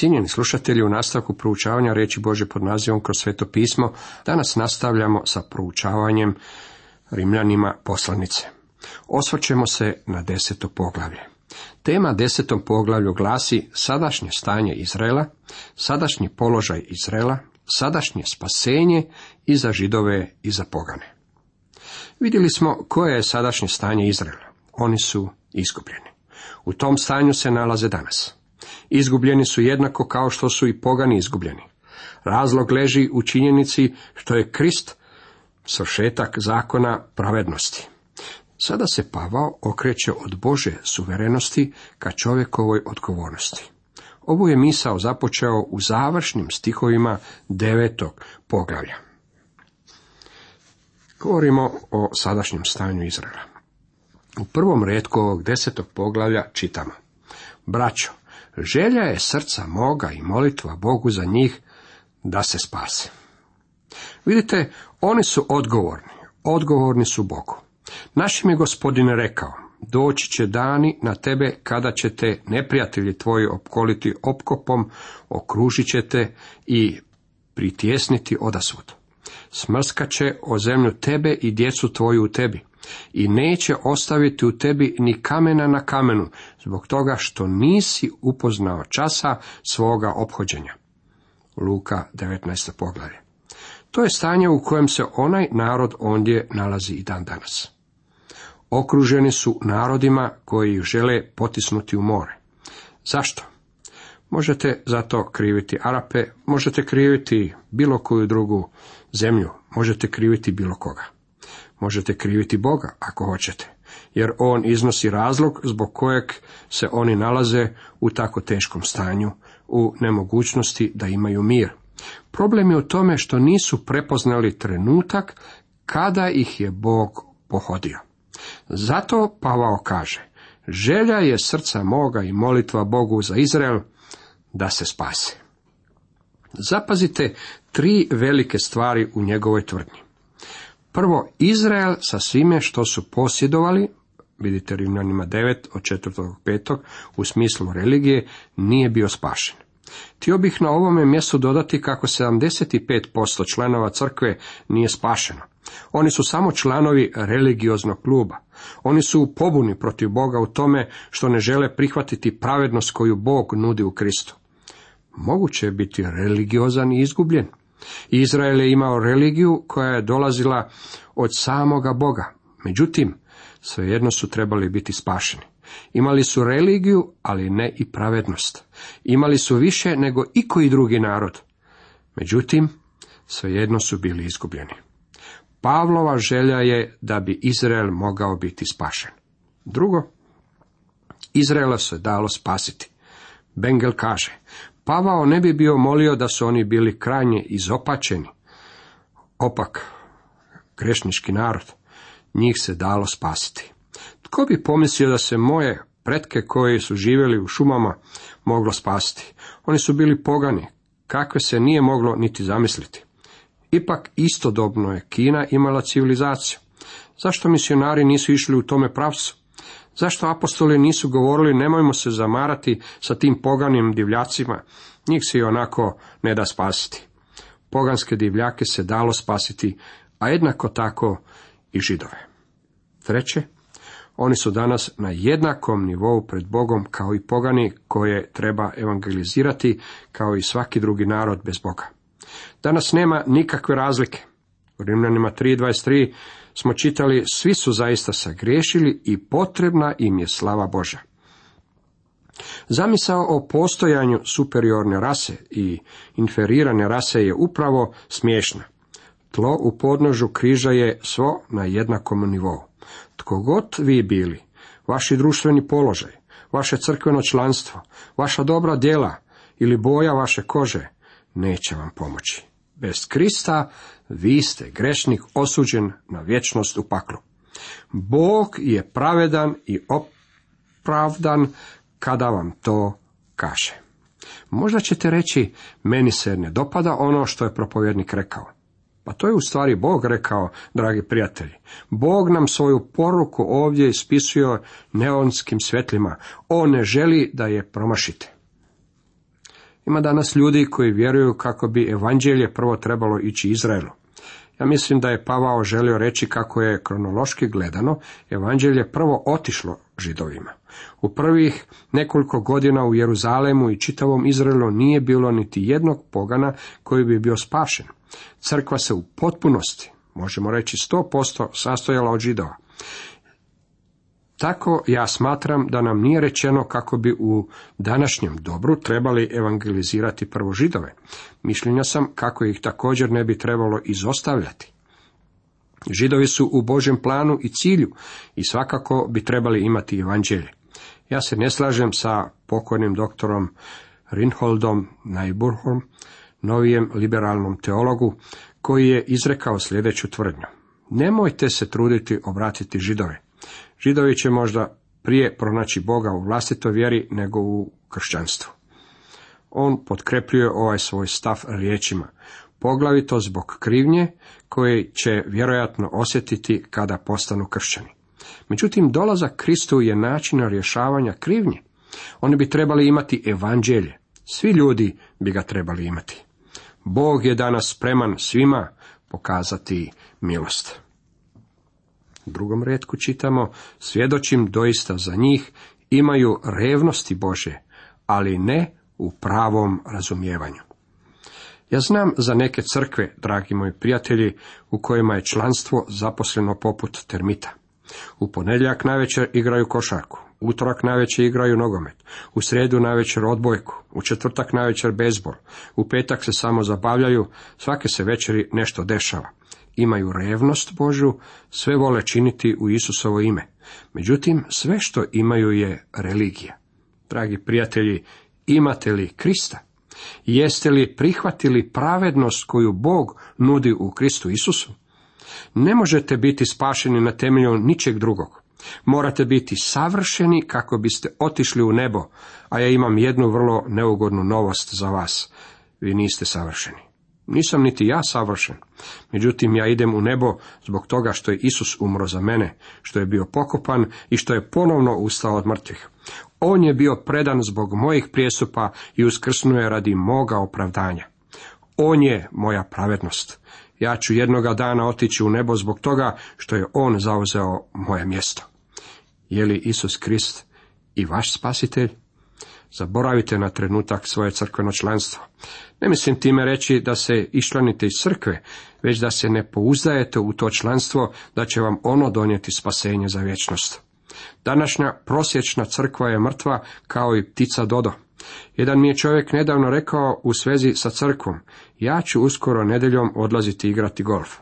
Cijenjeni slušatelji, u nastavku proučavanja reći Bože pod nazivom kroz sveto pismo, danas nastavljamo sa proučavanjem Rimljanima poslanice. Osvrćemo se na deseto poglavlje. Tema desetom poglavlju glasi sadašnje stanje Izraela, sadašnji položaj Izraela, sadašnje spasenje i za židove i za pogane. Vidjeli smo koje je sadašnje stanje Izraela. Oni su izgubljeni. U tom stanju se nalaze danas. Izgubljeni su jednako kao što su i pogani izgubljeni. Razlog leži u činjenici što je Krist svršetak zakona pravednosti. Sada se Pavao okreće od Bože suverenosti ka čovjekovoj odgovornosti. Ovu je misao započeo u završnim stihovima devetog poglavlja. Govorimo o sadašnjem stanju Izraela. U prvom redku ovog desetog poglavlja čitamo. Braćo, želja je srca moga i molitva Bogu za njih da se spase. Vidite, oni su odgovorni, odgovorni su Bogu. Naš mi je gospodin rekao, doći će dani na tebe kada će te neprijatelji tvoji opkoliti opkopom, okružit će te i pritjesniti odasvud. Smrskat će o zemlju tebe i djecu tvoju u tebi i neće ostaviti u tebi ni kamena na kamenu, zbog toga što nisi upoznao časa svoga ophođenja. Luka 19. poglavlje. To je stanje u kojem se onaj narod ondje nalazi i dan danas. Okruženi su narodima koji ih žele potisnuti u more. Zašto? Možete zato kriviti Arape, možete kriviti bilo koju drugu zemlju, možete kriviti bilo koga. Možete kriviti Boga ako hoćete, jer On iznosi razlog zbog kojeg se oni nalaze u tako teškom stanju, u nemogućnosti da imaju mir. Problem je u tome što nisu prepoznali trenutak kada ih je Bog pohodio. Zato Pavao kaže, želja je srca moga i molitva Bogu za Izrael da se spase. Zapazite tri velike stvari u njegovoj tvrdnji. Prvo, Izrael sa svime što su posjedovali, vidite Rimljanima 9 od 4. 5. u smislu religije, nije bio spašen. Htio bih na ovome mjestu dodati kako 75% članova crkve nije spašeno. Oni su samo članovi religioznog kluba. Oni su u pobuni protiv Boga u tome što ne žele prihvatiti pravednost koju Bog nudi u Kristu. Moguće je biti religiozan i izgubljen. Izrael je imao religiju koja je dolazila od samoga Boga. Međutim, svejedno su trebali biti spašeni. Imali su religiju, ali ne i pravednost. Imali su više nego i koji drugi narod. Međutim, svejedno su bili izgubljeni. Pavlova želja je da bi Izrael mogao biti spašen. Drugo, Izraela se dalo spasiti. Bengel kaže, Pavao ne bi bio molio da su oni bili krajnje izopačeni. Opak, grešnički narod, njih se dalo spasiti. Tko bi pomislio da se moje pretke koji su živjeli u šumama moglo spasiti? Oni su bili pogani, kakve se nije moglo niti zamisliti. Ipak istodobno je Kina imala civilizaciju. Zašto misionari nisu išli u tome pravcu? Zašto apostoli nisu govorili nemojmo se zamarati sa tim poganim divljacima, njih se i onako ne da spasiti. Poganske divljake se dalo spasiti, a jednako tako i židove. Treće, oni su danas na jednakom nivou pred Bogom kao i pogani koje treba evangelizirati kao i svaki drugi narod bez Boga. Danas nema nikakve razlike. U Rimljanima 3.23 smo čitali, svi su zaista sagriješili i potrebna im je slava Boža. Zamisao o postojanju superiorne rase i inferirane rase je upravo smiješna. Tlo u podnožu križa je svo na jednakom nivou. Tko god vi bili, vaši društveni položaj, vaše crkveno članstvo, vaša dobra djela ili boja vaše kože, neće vam pomoći. Bez Krista vi ste grešnik osuđen na vječnost u paklu. Bog je pravedan i opravdan kada vam to kaže. Možda ćete reći, meni se ne dopada ono što je propovjednik rekao. Pa to je u stvari Bog rekao, dragi prijatelji. Bog nam svoju poruku ovdje ispisuje neonskim svjetlima. On ne želi da je promašite. Ima danas ljudi koji vjeruju kako bi evanđelje prvo trebalo ići Izraelu. Ja mislim da je Pavao želio reći kako je kronološki gledano evanđelje prvo otišlo židovima. U prvih nekoliko godina u Jeruzalemu i čitavom Izraelu nije bilo niti jednog pogana koji bi bio spašen. Crkva se u potpunosti, možemo reći 100%, sastojala od židova. Tako ja smatram da nam nije rečeno kako bi u današnjem dobru trebali evangelizirati prvo židove. Mišljenja sam kako ih također ne bi trebalo izostavljati. Židovi su u Božjem planu i cilju i svakako bi trebali imati evanđelje. Ja se ne slažem sa pokojnim doktorom Rinholdom Najburhom, novijem liberalnom teologu, koji je izrekao sljedeću tvrdnju. Nemojte se truditi obratiti židove. Židovi će možda prije pronaći Boga u vlastitoj vjeri nego u kršćanstvu. On potkrepljuje ovaj svoj stav riječima, poglavito zbog krivnje koje će vjerojatno osjetiti kada postanu kršćani. Međutim, dolazak Kristu je način rješavanja krivnje. Oni bi trebali imati evanđelje. Svi ljudi bi ga trebali imati. Bog je danas spreman svima pokazati milost. Drugom redku čitamo, svjedočim doista za njih, imaju revnosti Bože, ali ne u pravom razumijevanju. Ja znam za neke crkve, dragi moji prijatelji, u kojima je članstvo zaposleno poput termita. U ponedjeljak navečer igraju košarku, utorak navečer igraju nogomet, u sredu navečer odbojku, u četvrtak navečer bezbol, u petak se samo zabavljaju, svake se večeri nešto dešava imaju revnost Božu, sve vole činiti u Isusovo ime. Međutim, sve što imaju je religija. Dragi prijatelji, imate li Krista? Jeste li prihvatili pravednost koju Bog nudi u Kristu Isusu? Ne možete biti spašeni na temelju ničeg drugog. Morate biti savršeni kako biste otišli u nebo, a ja imam jednu vrlo neugodnu novost za vas. Vi niste savršeni. Nisam niti ja savršen. Međutim, ja idem u nebo zbog toga što je Isus umro za mene, što je bio pokopan i što je ponovno ustao od mrtvih. On je bio predan zbog mojih prijestupa i uskrsnuo je radi moga opravdanja. On je moja pravednost. Ja ću jednoga dana otići u nebo zbog toga što je On zauzeo moje mjesto. Je li Isus Krist i vaš spasitelj? Zaboravite na trenutak svoje crkveno članstvo. Ne mislim time reći da se iščlanite iz crkve, već da se ne pouzdajete u to članstvo, da će vam ono donijeti spasenje za vječnost. Današnja prosječna crkva je mrtva kao i ptica Dodo. Jedan mi je čovjek nedavno rekao u svezi sa crkvom, ja ću uskoro nedeljom odlaziti igrati golf.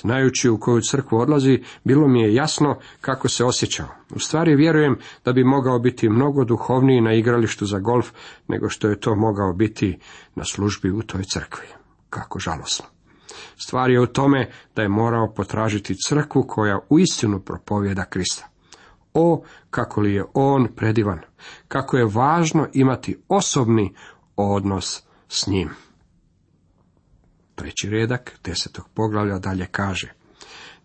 Znajući u koju crkvu odlazi, bilo mi je jasno kako se osjećao. U stvari vjerujem da bi mogao biti mnogo duhovniji na igralištu za golf, nego što je to mogao biti na službi u toj crkvi. Kako žalosno. Stvar je u tome da je morao potražiti crkvu koja uistinu propovjeda Krista. O, kako li je on predivan, kako je važno imati osobni odnos s njim. Treći redak desetog poglavlja dalje kaže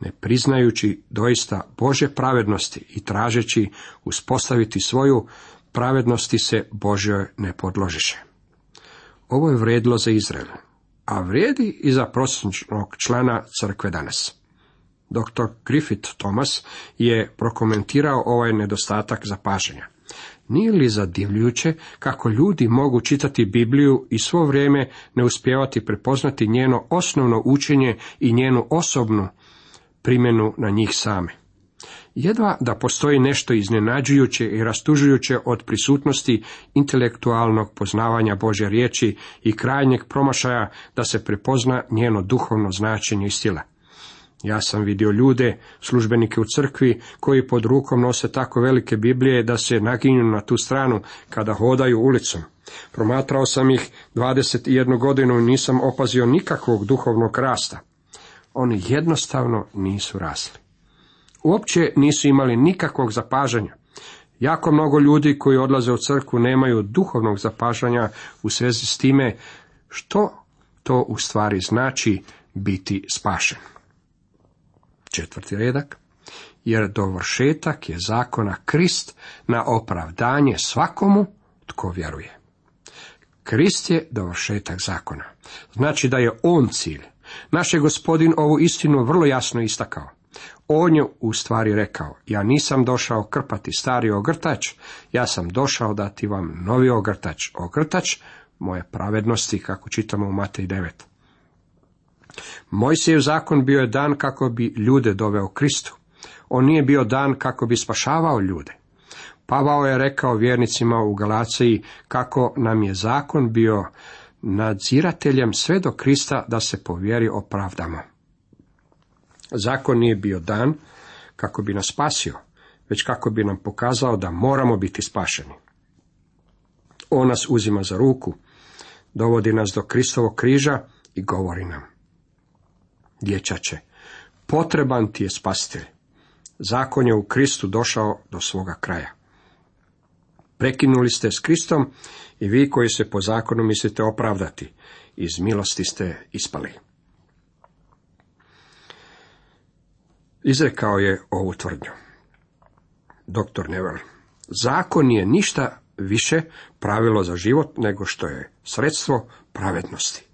ne priznajući doista Bože pravednosti i tražeći uspostaviti svoju pravednosti se Božjoj ne podložiše. Ovo je vrijedilo za Izrael, a vrijedi i za prosječnog člana crkve danas. Dr. Griffith Thomas je prokomentirao ovaj nedostatak zapažanja. Nije li zadivljujuće kako ljudi mogu čitati Bibliju i svo vrijeme ne uspjevati prepoznati njeno osnovno učenje i njenu osobnu primjenu na njih same? Jedva da postoji nešto iznenađujuće i rastužujuće od prisutnosti intelektualnog poznavanja Bože riječi i krajnjeg promašaja da se prepozna njeno duhovno značenje i stila. Ja sam vidio ljude, službenike u crkvi, koji pod rukom nose tako velike Biblije da se naginju na tu stranu kada hodaju ulicom. Promatrao sam ih 21 godinu i nisam opazio nikakvog duhovnog rasta. Oni jednostavno nisu rasli. Uopće nisu imali nikakvog zapažanja. Jako mnogo ljudi koji odlaze u crkvu nemaju duhovnog zapažanja u svezi s time što to u stvari znači biti spašen. Četvrti redak. Jer dovršetak je zakona Krist na opravdanje svakomu tko vjeruje. Krist je dovršetak zakona. Znači da je on cilj. Naš je gospodin ovu istinu vrlo jasno istakao. On je u stvari rekao, ja nisam došao krpati stari ogrtač, ja sam došao dati vam novi ogrtač, ogrtač moje pravednosti, kako čitamo u Matej 9. Mojsijev zakon bio je dan kako bi ljude doveo Kristu. On nije bio dan kako bi spašavao ljude. Pavao je rekao vjernicima u Galaciji kako nam je zakon bio nadzirateljem sve do Krista da se po vjeri opravdamo. Zakon nije bio dan kako bi nas spasio, već kako bi nam pokazao da moramo biti spašeni. On nas uzima za ruku, dovodi nas do Kristovog križa i govori nam. Dječače, potreban ti je spasitelj. Zakon je u Kristu došao do svoga kraja. Prekinuli ste s Kristom i vi koji se po zakonu mislite opravdati, iz milosti ste ispali. Izrekao je ovu tvrdnju. Doktor Nevel. Zakon je ništa više pravilo za život nego što je sredstvo pravednosti.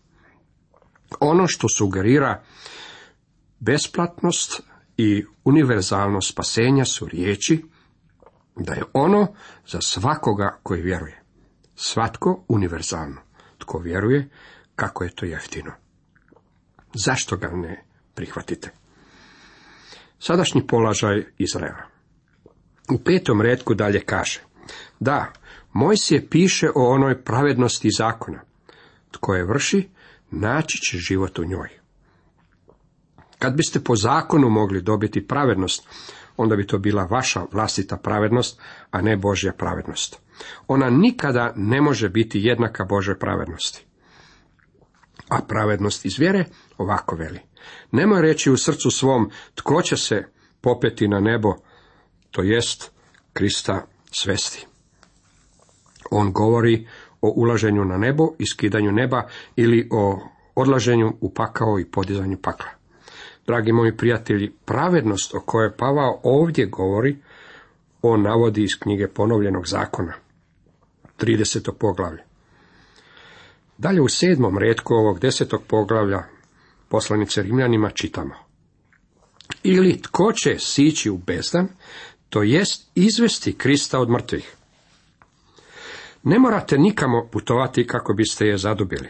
Ono što sugerira besplatnost i univerzalnost spasenja su riječi da je ono za svakoga koji vjeruje. Svatko univerzalno. Tko vjeruje, kako je to jeftino. Zašto ga ne prihvatite? Sadašnji položaj Izraela. U petom redku dalje kaže, da, Mojsije piše o onoj pravednosti zakona. Tko je vrši, naći će život u njoj. Kad biste po zakonu mogli dobiti pravednost, onda bi to bila vaša vlastita pravednost, a ne Božja pravednost. Ona nikada ne može biti jednaka Božoj pravednosti. A pravednost iz vjere ovako veli. Nemoj reći u srcu svom tko će se popeti na nebo, to jest Krista svesti. On govori o ulaženju na nebo i skidanju neba ili o odlaženju u pakao i podizanju pakla. Dragi moji prijatelji, pravednost o kojoj Pavao ovdje govori, on navodi iz knjige ponovljenog zakona, 30. poglavlje. Dalje u sedmom redku ovog desetog poglavlja poslanice Rimljanima čitamo. Ili tko će sići u bezdan, to jest izvesti Krista od mrtvih. Ne morate nikamo putovati kako biste je zadobili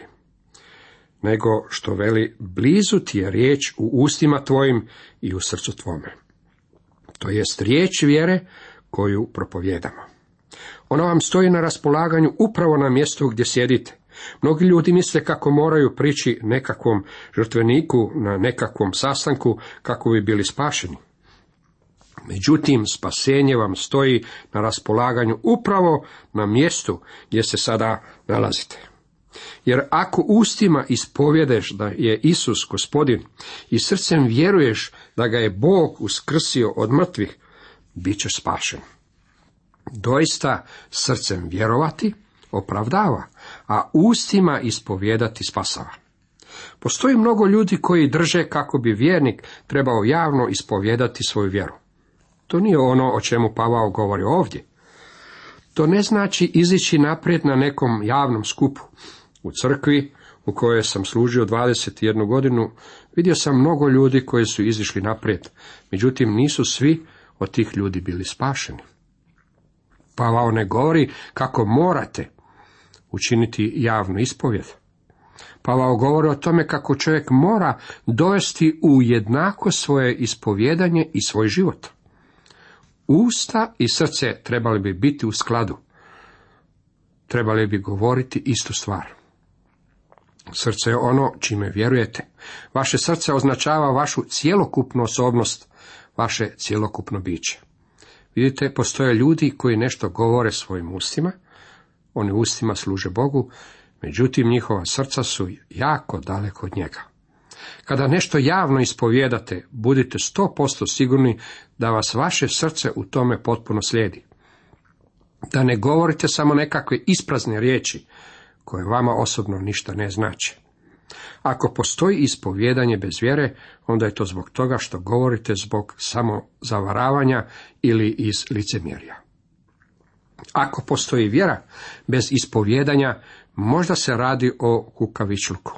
nego što veli, blizu ti je riječ u ustima tvojim i u srcu tvome. To jest riječ vjere koju propovjedamo. Ona vam stoji na raspolaganju upravo na mjestu gdje sjedite. Mnogi ljudi misle kako moraju prići nekakvom žrtveniku na nekakvom sastanku kako bi bili spašeni. Međutim, spasenje vam stoji na raspolaganju upravo na mjestu gdje se sada nalazite. Jer ako ustima ispovjedeš da je Isus gospodin i srcem vjeruješ da ga je Bog uskrsio od mrtvih, bit ćeš spašen. Doista srcem vjerovati opravdava, a ustima ispovjedati spasava. Postoji mnogo ljudi koji drže kako bi vjernik trebao javno ispovjedati svoju vjeru. To nije ono o čemu Pavao govori ovdje. To ne znači izići naprijed na nekom javnom skupu, u crkvi u kojoj sam služio 21 godinu, vidio sam mnogo ljudi koji su izišli naprijed, međutim nisu svi od tih ljudi bili spašeni. Pavao ne govori kako morate učiniti javnu ispovjed. Pavao govori o tome kako čovjek mora dovesti u jednako svoje ispovjedanje i svoj život. Usta i srce trebali bi biti u skladu. Trebali bi govoriti istu stvar. Srce je ono čime vjerujete. Vaše srce označava vašu cjelokupnu osobnost, vaše cjelokupno biće. Vidite, postoje ljudi koji nešto govore svojim ustima, oni ustima služe Bogu, međutim njihova srca su jako daleko od njega. Kada nešto javno ispovijedate, budite sto posto sigurni da vas vaše srce u tome potpuno slijedi. Da ne govorite samo nekakve isprazne riječi, koje vama osobno ništa ne znači. Ako postoji ispovjedanje bez vjere, onda je to zbog toga što govorite zbog samozavaravanja ili iz licemjerja. Ako postoji vjera bez ispovjedanja, možda se radi o kukavičluku.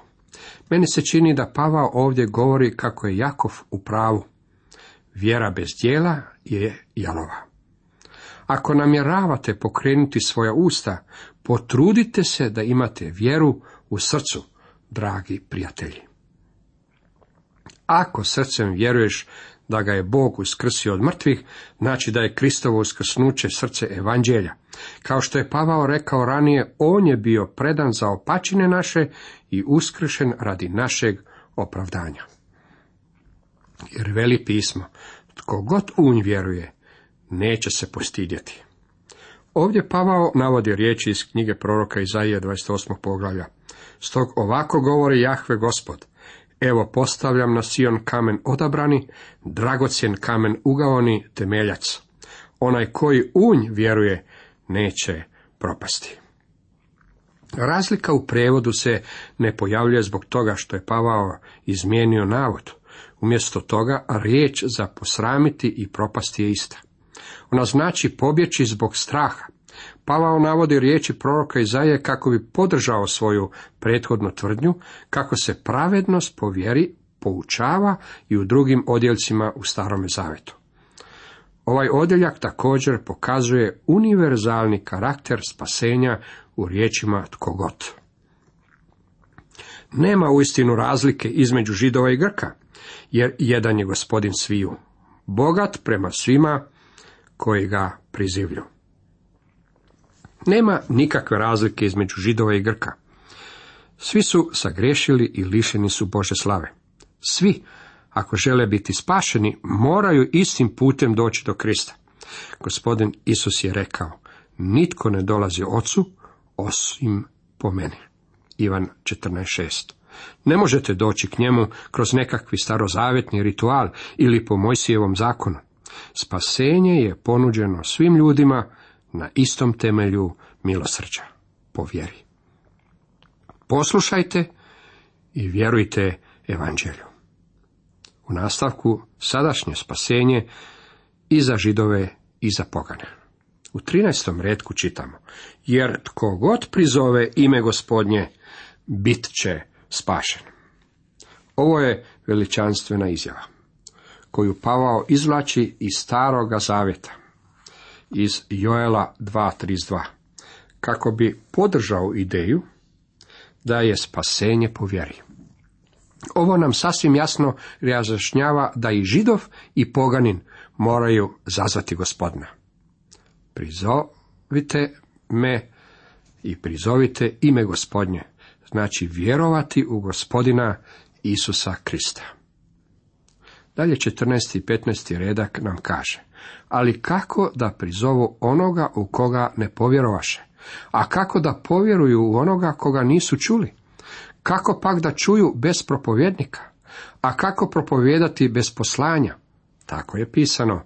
Meni se čini da Pavao ovdje govori kako je Jakov u pravu. Vjera bez dijela je jalova. Ako namjeravate pokrenuti svoja usta, potrudite se da imate vjeru u srcu, dragi prijatelji. Ako srcem vjeruješ da ga je Bog uskrsio od mrtvih, znači da je Kristovo uskrsnuće srce evanđelja. Kao što je Pavao rekao ranije, on je bio predan za opačine naše i uskršen radi našeg opravdanja. Jer veli pismo, tko god unj vjeruje, neće se postidjeti. Ovdje Pavao navodi riječi iz knjige proroka Izaije 28. poglavlja. Stog ovako govori Jahve gospod, Evo postavljam na Sion kamen odabrani, dragocjen kamen ugaoni, temeljac. Onaj koji unj vjeruje, neće propasti. Razlika u prevodu se ne pojavljuje zbog toga što je Pavao izmijenio navod. Umjesto toga riječ za posramiti i propasti je ista. Ona znači pobjeći zbog straha. Pavao navodi riječi proroka Izaije kako bi podržao svoju prethodnu tvrdnju, kako se pravednost po vjeri poučava i u drugim odjeljcima u Starome Zavetu. Ovaj odjeljak također pokazuje univerzalni karakter spasenja u riječima tko god. Nema uistinu razlike između židova i Grka, jer jedan je gospodin sviju, bogat prema svima koji ga prizivlju. Nema nikakve razlike između židova i Grka. Svi su sagrešili i lišeni su Bože slave. Svi, ako žele biti spašeni, moraju istim putem doći do Krista. Gospodin Isus je rekao, nitko ne dolazi ocu, osim po meni. Ivan 14.6 Ne možete doći k njemu kroz nekakvi starozavjetni ritual ili po Mojsijevom zakonu. Spasenje je ponuđeno svim ljudima na istom temelju milosrđa, po vjeri. Poslušajte i vjerujte evanđelju. U nastavku sadašnje spasenje i za židove i za pogane. U 13. redku čitamo, jer tko god prizove ime gospodnje, bit će spašen. Ovo je veličanstvena izjava, koju Pavao izvlači iz staroga zavjeta, iz Joela 2.32, kako bi podržao ideju da je spasenje po vjeri. Ovo nam sasvim jasno razjašnjava da i židov i poganin moraju zazvati gospodina. Prizovite me i prizovite ime gospodnje, znači vjerovati u gospodina Isusa Krista. Dalje 14. i 15. redak nam kaže, ali kako da prizovu onoga u koga ne povjerovaše? A kako da povjeruju u onoga koga nisu čuli? Kako pak da čuju bez propovjednika? A kako propovijedati bez poslanja? Tako je pisano,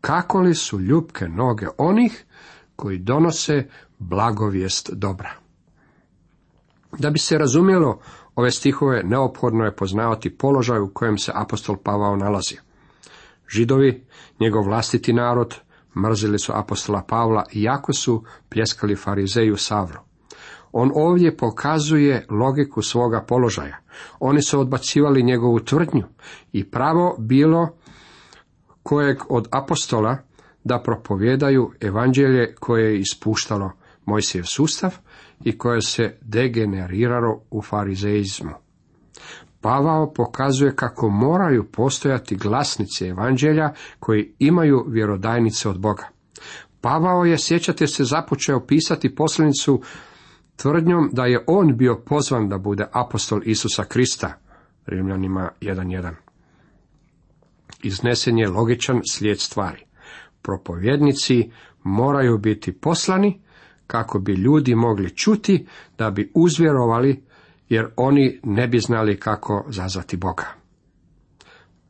kako li su ljubke noge onih koji donose blagovijest dobra. Da bi se razumjelo ove stihove, neophodno je poznavati položaj u kojem se apostol Pavao nalazi. Židovi, njegov vlastiti narod, mrzili su apostola Pavla, iako su pljeskali farizeju Savru. On ovdje pokazuje logiku svoga položaja. Oni su odbacivali njegovu tvrdnju i pravo bilo kojeg od apostola da propovjedaju evanđelje koje je ispuštalo Mojsijev sustav i koje se degeneriralo u farizeizmu. Pavao pokazuje kako moraju postojati glasnice evanđelja koji imaju vjerodajnice od Boga. Pavao je, sjećate se, započeo pisati poslanicu tvrdnjom da je on bio pozvan da bude apostol Isusa Krista, Rimljanima 1.1. Iznesen je logičan slijed stvari. Propovjednici moraju biti poslani kako bi ljudi mogli čuti da bi uzvjerovali jer oni ne bi znali kako zazvati Boga.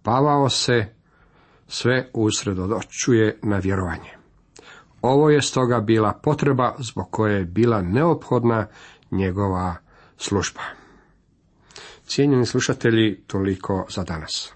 Pavao se sve usredočuje na vjerovanje. Ovo je stoga bila potreba zbog koje je bila neophodna njegova služba. Cijenjeni slušatelji, toliko za danas.